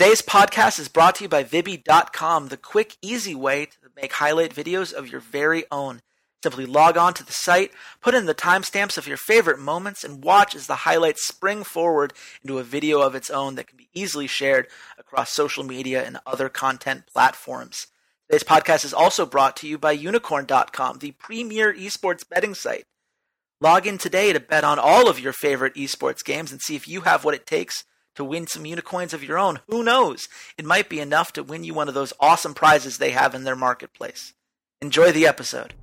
Today's podcast is brought to you by Vibby.com, the quick, easy way to make highlight videos of your very own. Simply log on to the site, put in the timestamps of your favorite moments, and watch as the highlights spring forward into a video of its own that can be easily shared across social media and other content platforms. Today's podcast is also brought to you by Unikrn.com, the premier esports betting site. Log in today to bet on all of your favorite esports games and see if you have what it takes to win some Unikoins of your own. Who knows? It might be enough to win you one of those awesome prizes they have in their marketplace. Enjoy the episode.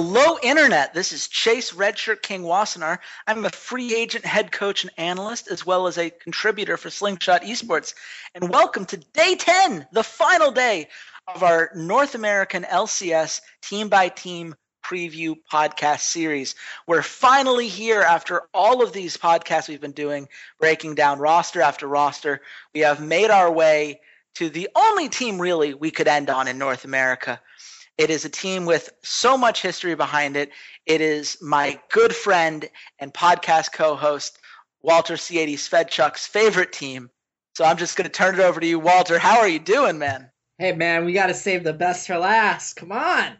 Hello, Internet. This is Chase Redshirt King Wassenaar. I'm a free agent head coach and analyst, as well as a contributor for Slingshot Esports. And welcome to day 10, the final day of our North American LCS team by team preview podcast series. We're finally here after all of these podcasts we've been doing, breaking down roster after roster. We have made our way to the only team really we could end on in North America. It is a team with so much history behind it. It is my good friend and podcast co-host Walter Ciades Svedchuk's favorite team. So I'm just going to turn it over to you, Walter. How are you doing, man? Hey, man, we got to save the best for last. Come on.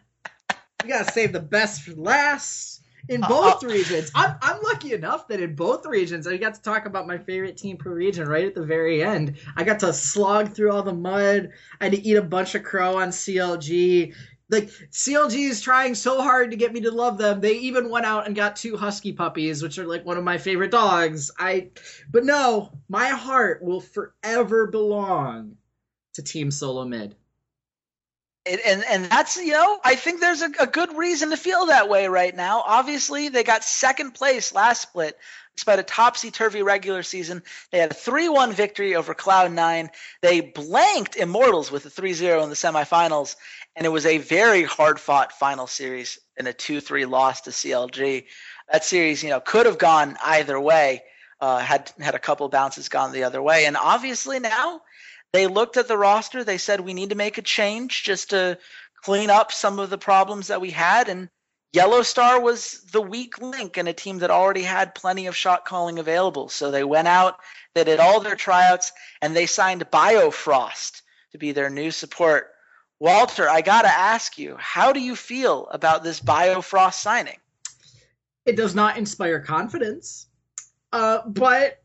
We got to save the best for last in both uh, regions. I'm, I'm lucky enough that in both regions, I got to talk about my favorite team per region right at the very end. I got to slog through all the mud. I had to eat a bunch of crow on CLG like CLG is trying so hard to get me to love them. They even went out and got two husky puppies, which are like one of my favorite dogs. I but no, my heart will forever belong to Team Solo Mid. And, and, and that's you know I think there's a, a good reason to feel that way right now. Obviously, they got second place last split, despite a topsy turvy regular season. They had a 3 1 victory over Cloud9. They blanked Immortals with a 3 0 in the semifinals, and it was a very hard fought final series in a 2 3 loss to CLG. That series, you know, could have gone either way. Uh, had had a couple bounces gone the other way, and obviously now they looked at the roster. They said we need to make a change just to clean up some of the problems that we had, and Yellowstar was the weak link in a team that already had plenty of shot calling available. So they went out, they did all their tryouts, and they signed Biofrost to be their new support. Walter, I got to ask you, how do you feel about this Biofrost signing? It does not inspire confidence, uh, but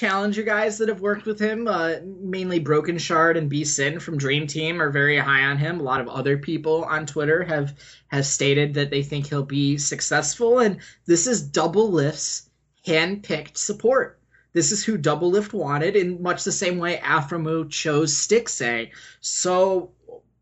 challenger guys that have worked with him, uh, mainly Brokenshard and B Sin from Dream Team, are very high on him. A lot of other people on Twitter have have stated that they think he'll be successful, and this is Doublelift's hand-picked support. This is who Doublelift wanted, in much the same way Aphromoo chose Stixxay. So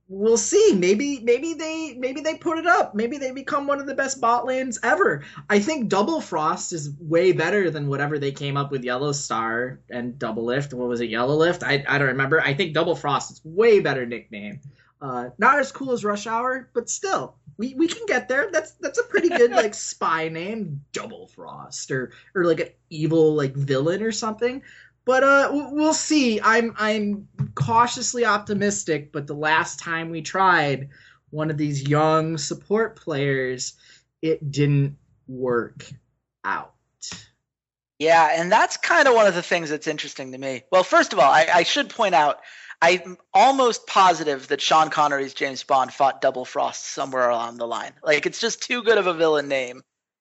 we'll see. Maybe maybe they maybe they put it up. Maybe they become one of the best bot lanes ever. I think Double Frost is way better than whatever they came up with Yellowstar and Doublelift. What was it? Yellow Lift? I, I don't remember. I think Double Frost is way better nickname. Uh, not as cool as Rush Hour, but still, we, we can get there. That's that's a pretty good like spy name, Double Frost, or or like an evil like villain or something. But uh, we'll see. I'm I'm cautiously optimistic. But the last time we tried one of these young support players, it didn't work out. Yeah, and that's kind of one of the things that's interesting to me. Well, first of all, I, I should point out I'm almost positive that Sean Connery's James Bond fought Double Frost somewhere along the line. Like it's just too good of a villain name.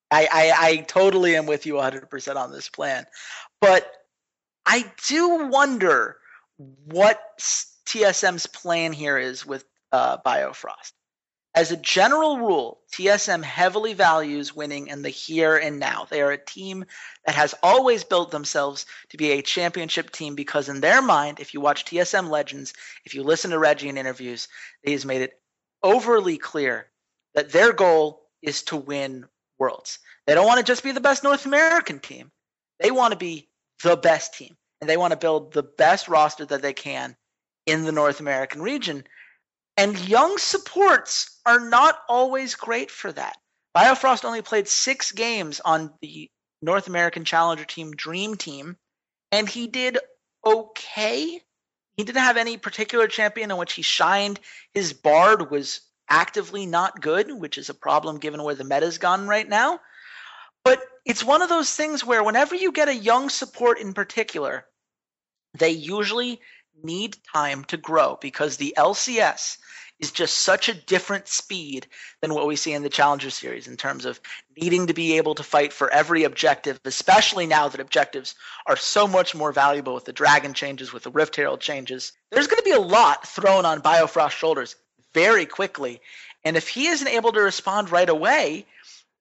I, I, I totally am with you 100% on this plan. But I do wonder what TSM's plan here is with uh, Biofrost. As a general rule, TSM heavily values winning in the here and now. They are a team that has always built themselves to be a championship team because, in their mind, if you watch TSM Legends, if you listen to Reggie in interviews, he has made it overly clear that their goal is to win worlds. They don't want to just be the best North American team, they want to be the best team. And they want to build the best roster that they can in the North American region. And young supports are not always great for that. Biofrost only played six games on the North American Challenger Team Dream Team, and he did okay. He didn't have any particular champion in which he shined. His Bard was actively not good, which is a problem given where the meta's gone right now. But it's one of those things where whenever you get a young support in particular, they usually need time to grow because the LCS is just such a different speed than what we see in the Challenger Series in terms of needing to be able to fight for every objective, especially now that objectives are so much more valuable with the Dragon changes, with the Rift Herald changes. There's going to be a lot thrown on Biofrost's shoulders very quickly. And if he isn't able to respond right away,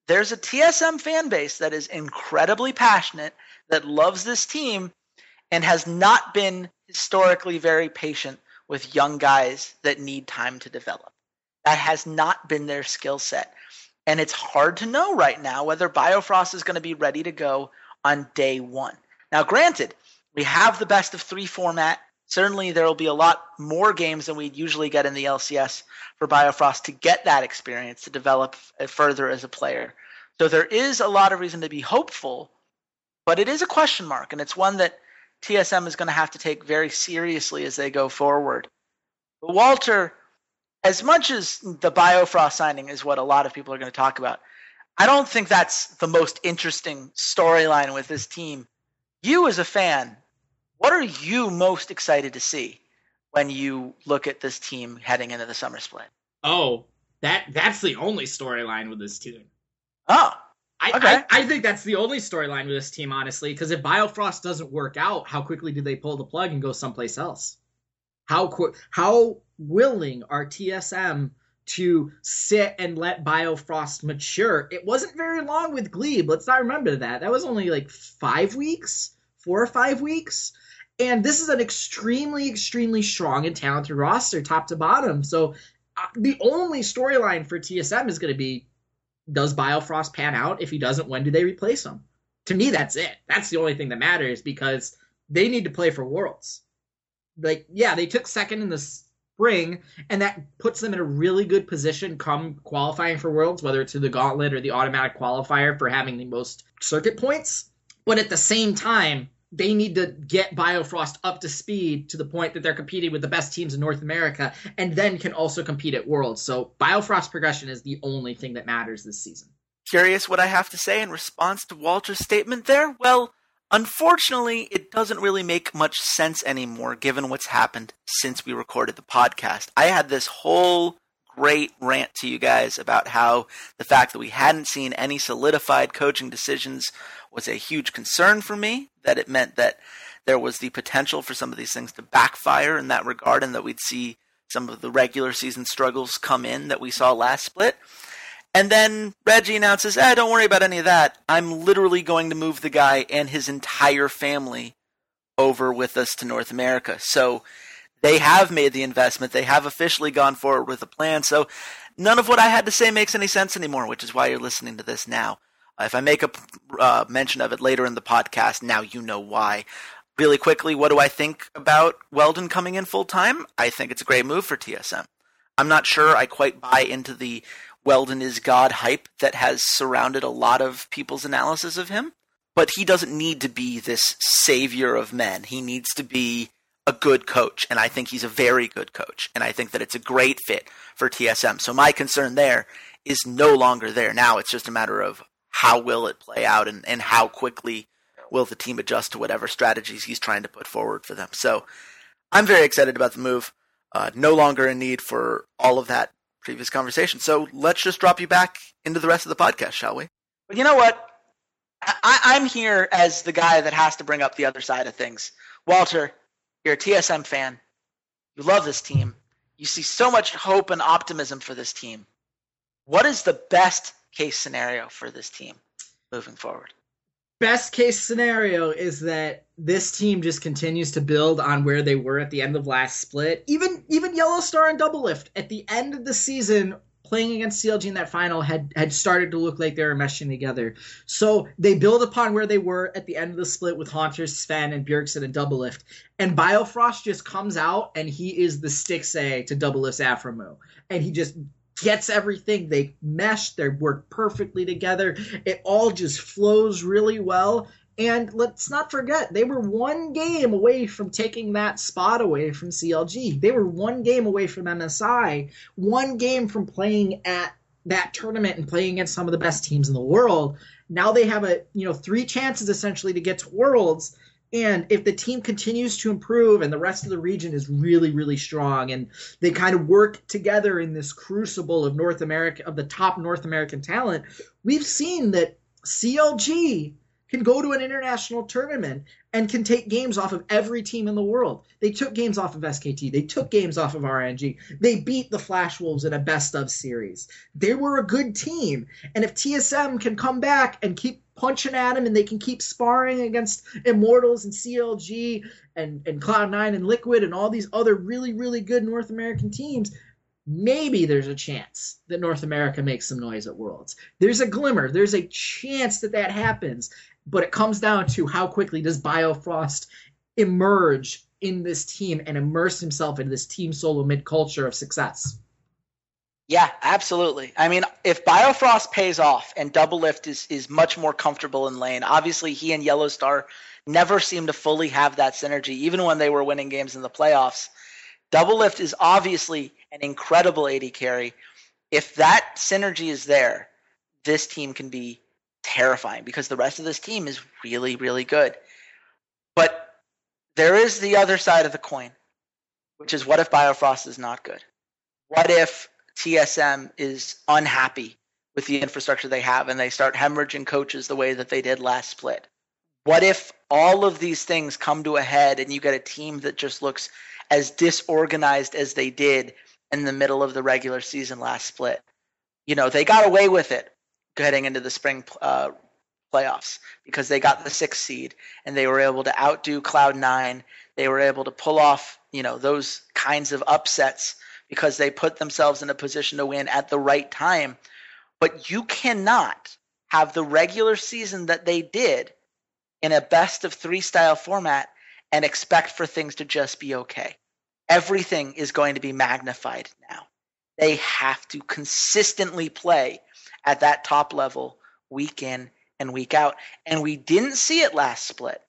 there's a TSM fan base that is incredibly passionate, that loves this team, and has not been historically very patient with young guys that need time to develop. That has not been their skill set. And it's hard to know right now whether Biofrost is going to be ready to go on day one. Now, granted, we have the best of three format. Certainly, there will be a lot more games than we'd usually get in the LCS for Biofrost to get that experience to develop further as a player. So there is a lot of reason to be hopeful, but it is a question mark, and it's one that TSM is going to have to take very seriously as they go forward. But Walter, as much as the Biofrost signing is what a lot of people are going to talk about, I don't think that's the most interesting storyline with this team. You, as a fan, what are you most excited to see when you look at this team heading into the summer split? Oh, that that's the only storyline with this team. Oh, I, okay. I, I, think that's the only storyline with this team, honestly, because if Biofrost doesn't work out, how quickly do they pull the plug and go someplace else? How quick? How willing are TSM to sit and let Biofrost mature? It wasn't very long with Gleeb. Let's not remember that. That was only like five weeks, four or five weeks. And this is an extremely, extremely strong and talented roster, top to bottom. So uh, the only storyline for TSM is going to be does Biofrost pan out? If he doesn't, when do they replace him? To me, that's it. That's the only thing that matters because they need to play for Worlds. Like, yeah, they took second in the spring, and that puts them in a really good position come qualifying for Worlds, whether it's through the gauntlet or the automatic qualifier for having the most circuit points. But at the same time, they need to get Biofrost up to speed to the point that they're competing with the best teams in North America and then can also compete at Worlds. So Biofrost progression is the only thing that matters this season. Curious what I have to say in response to Walter's statement there? Well, unfortunately, it doesn't really make much sense anymore given what's happened since we recorded the podcast. I had this whole great rant to you guys about how the fact that we hadn't seen any solidified coaching decisions was a huge concern for me, that it meant that there was the potential for some of these things to backfire in that regard and that we'd see some of the regular season struggles come in that we saw last split. And then Reggie announces, eh, don't worry about any of that. I'm literally going to move the guy and his entire family over with us to North America. So they have made the investment. They have officially gone forward with a plan. So none of what I had to say makes any sense anymore, which is why you're listening to this now. Uh, if I make a uh, mention of it later in the podcast, now you know why. Really quickly, what do I think about Weldon coming in full time? I think it's a great move for TSM. I'm not sure I quite buy into the Weldon is God hype that has surrounded a lot of people's analysis of him, but he doesn't need to be this savior of men. He needs to be a good coach, and I think he's a very good coach, and I think that it's a great fit for TSM. So my concern there is no longer there. Now it's just a matter of how will it play out and, and how quickly will the team adjust to whatever strategies he's trying to put forward for them. So I'm very excited about the move. Uh, no longer in need for all of that previous conversation. So let's just drop you back into the rest of the podcast, shall we? But you know what? I, am here as the guy that has to bring up the other side of things. Walter, you're a TSM fan. You love this team. You see so much hope and optimism for this team. What is the best case scenario for this team moving forward? Best case scenario is that this team just continues to build on where they were at the end of last split. Even even Yellowstar and Doublelift at the end of the season playing against CLG in that final had had started to look like they were meshing together. So they build upon where they were at the end of the split with Hauntzer, Sven, and Bjergsen and Doublelift. And Biofrost just comes out and he is the Stixxay to Doublelift's Aphromoo. And he just gets everything. They mesh, they work perfectly together. It all just flows really well. And let's not forget, they were one game away from taking that spot away from CLG. They were one game away from MSI, one game from playing at that tournament and playing against some of the best teams in the world. Now they have a, you know, three chances essentially to get to Worlds. And if the team continues to improve and the rest of the region is really, really strong and they kind of work together in this crucible of North America, of the top North American talent, we've seen that CLG can go to an international tournament and can take games off of every team in the world. They took games off of SKT. They took games off of RNG. They beat the Flash Wolves in a best of series. They were a good team. And if TSM can come back and keep punching at them and they can keep sparring against Immortals and CLG and, and Cloud9 and Liquid and all these other really, really good North American teams, maybe there's a chance that North America makes some noise at Worlds. There's a glimmer. There's a chance that that happens but it comes down to how quickly does Biofrost emerge in this team and immerse himself in this team solo mid culture of success. Yeah, absolutely. I mean, if Biofrost pays off and Doublelift is is much more comfortable in lane, obviously he and Yellowstar never seem to fully have that synergy, even when they were winning games in the playoffs. Doublelift is obviously an incredible AD carry. If that synergy is there, this team can be terrifying because the rest of this team is really, really good. But there is the other side of the coin, which is what if Biofrost is not good? What if TSM is unhappy with the infrastructure they have and they start hemorrhaging coaches the way that they did last split? What if all of these things come to a head and you get a team that just looks as disorganized as they did in the middle of the regular season last split? You know, they got away with it heading into the spring uh, playoffs because they got the sixth seed and they were able to outdo Cloud9. They were able to pull off, you know, those kinds of upsets because they put themselves in a position to win at the right time. But you cannot have the regular season that they did in a best of three style format and expect for things to just be okay. Everything is going to be magnified now. They have to consistently play at that top level week in and week out. And we didn't see it last split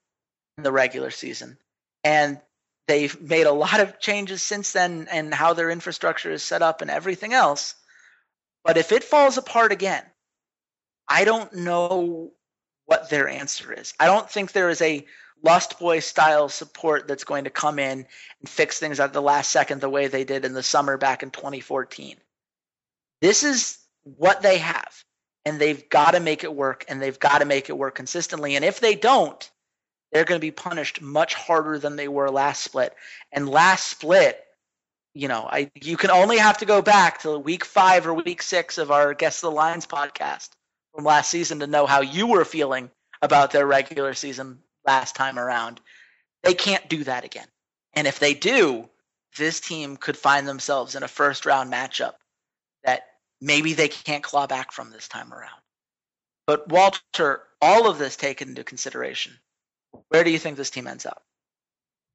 in the regular season. And they've made a lot of changes since then and how their infrastructure is set up and everything else. But if it falls apart again, I don't know what their answer is. I don't think there is a Lustboy style support that's going to come in and fix things at the last second the way they did in the summer back in 2014. This is what they have and they've got to make it work and they've got to make it work consistently and if they don't they're going to be punished much harder than they were last split. And last split you know i you can only have to go back to week 5 or week 6 of our guess of the lines podcast from last season to know how you were feeling about their regular season last time around. They can't do that again. And if they do this team could find themselves in a first round matchup maybe they can't claw back from this time around. But Walter, all of this taken into consideration, where do you think this team ends up?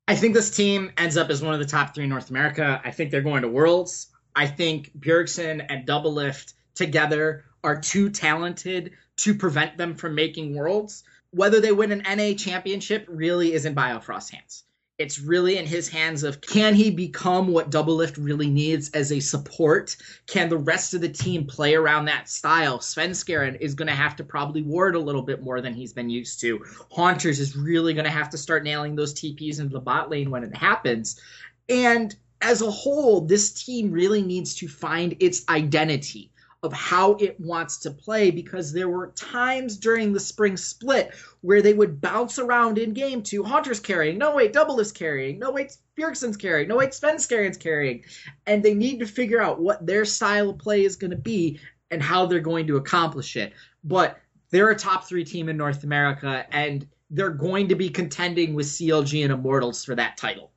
I think this team ends up as one of the top three in North America. I think they're going to Worlds. I think Bjergsen and Doublelift together are too talented to prevent them from making Worlds. Whether they win an NA championship really is in Biofrost's hands. It's really in his hands of can he become what Doublelift really needs as a support? Can the rest of the team play around that style? Svenskeren is going to have to probably ward a little bit more than he's been used to. Hauntzer's is really going to have to start nailing those TPs into the bot lane when it happens. And as a whole, this team really needs to find its identity of how it wants to play because there were times during the spring split where they would bounce around in game to Hauntzer's carrying, no wait, Double is carrying, no wait, Bjergsen's carrying, no wait, Svenskeren's carrying. And they need to figure out what their style of play is going to be and how they're going to accomplish it. But they're a top three team in North America and they're going to be contending with CLG and Immortals for that title.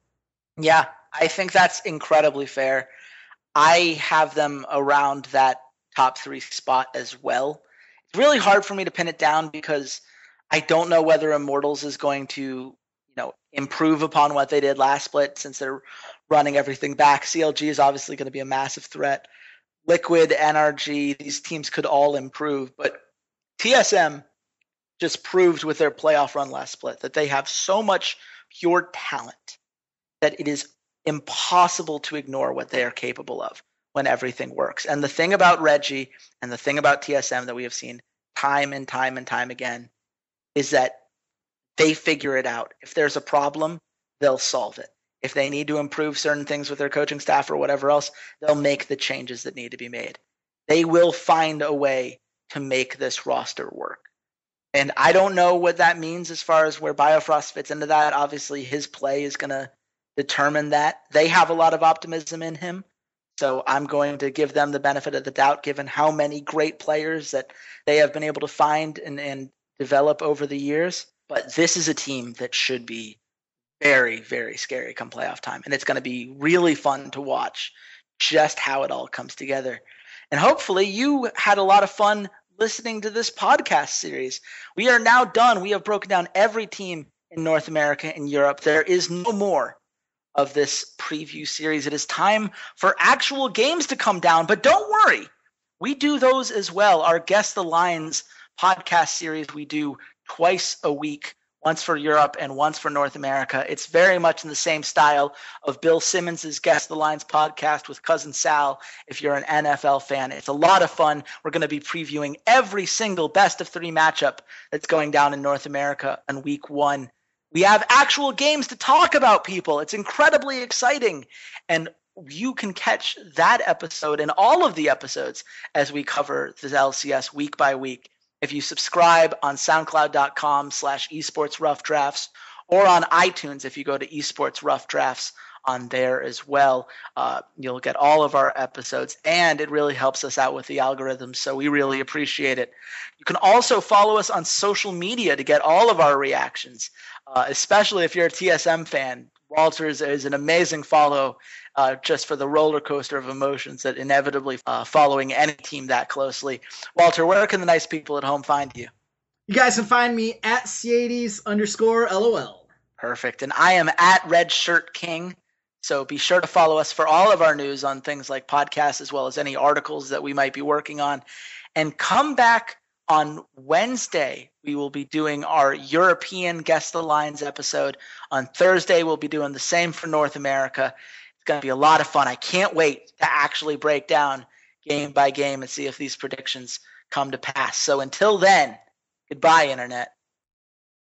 Yeah, I think that's incredibly fair. I have them around that top three spot as well. It's really hard for me to pin it down because I don't know whether Immortals is going to, you know, improve upon what they did last split since they're running everything back. CLG is obviously going to be a massive threat. Liquid, NRG, these teams could all improve, but TSM just proved with their playoff run last split that they have so much pure talent that it is impossible to ignore what they are capable of when everything works. And the thing about Reggie and the thing about TSM that we have seen time and time and time again is that they figure it out. If there's a problem, they'll solve it. If they need to improve certain things with their coaching staff or whatever else, they'll make the changes that need to be made. They will find a way to make this roster work. And I don't know what that means as far as where Biofrost fits into that. Obviously, his play is going to determine that. They have a lot of optimism in him. So I'm going to give them the benefit of the doubt given how many great players that they have been able to find and, and develop over the years. But this is a team that should be very, very scary come playoff time. And it's going to be really fun to watch just how it all comes together. And hopefully, you had a lot of fun listening to this podcast series. We are now done. We have broken down every team in North America and Europe. There is no more of this preview series. It is time for actual games to come down, but don't worry. We do those as well. Our Guess the Lines podcast series we do twice a week once for Europe and once for North America. It's very much in the same style of Bill Simmons's Guess the Lines podcast with Cousin Sal. If you're an NFL fan, it's a lot of fun. We're going to be previewing every single best of three matchup that's going down in North America on week one. We have actual games to talk about, people. It's incredibly exciting. And you can catch that episode and all of the episodes as we cover the LCS week by week if you subscribe on soundcloud.com slash esports rough drafts or on itunes if you go to esports rough drafts on there as well uh, you'll get all of our episodes and it really helps us out with the algorithm so we really appreciate it you can also follow us on social media to get all of our reactions uh, especially if you're a tsm fan walter is, is an amazing follow uh, just for the roller coaster of emotions that inevitably uh, following any team that closely. Walter, where can the nice people at home find you? You guys can find me at Ciades underscore LOL. Perfect. And I am at Red Shirt King. So be sure to follow us for all of our news on things like podcasts as well as any articles that we might be working on. And come back on Wednesday. We will be doing our European Guess the Lines episode. On Thursday, we'll be doing the same for North America It's going to be a lot of fun. I can't wait to actually break down game by game and see if these predictions come to pass. So until then, goodbye, Internet.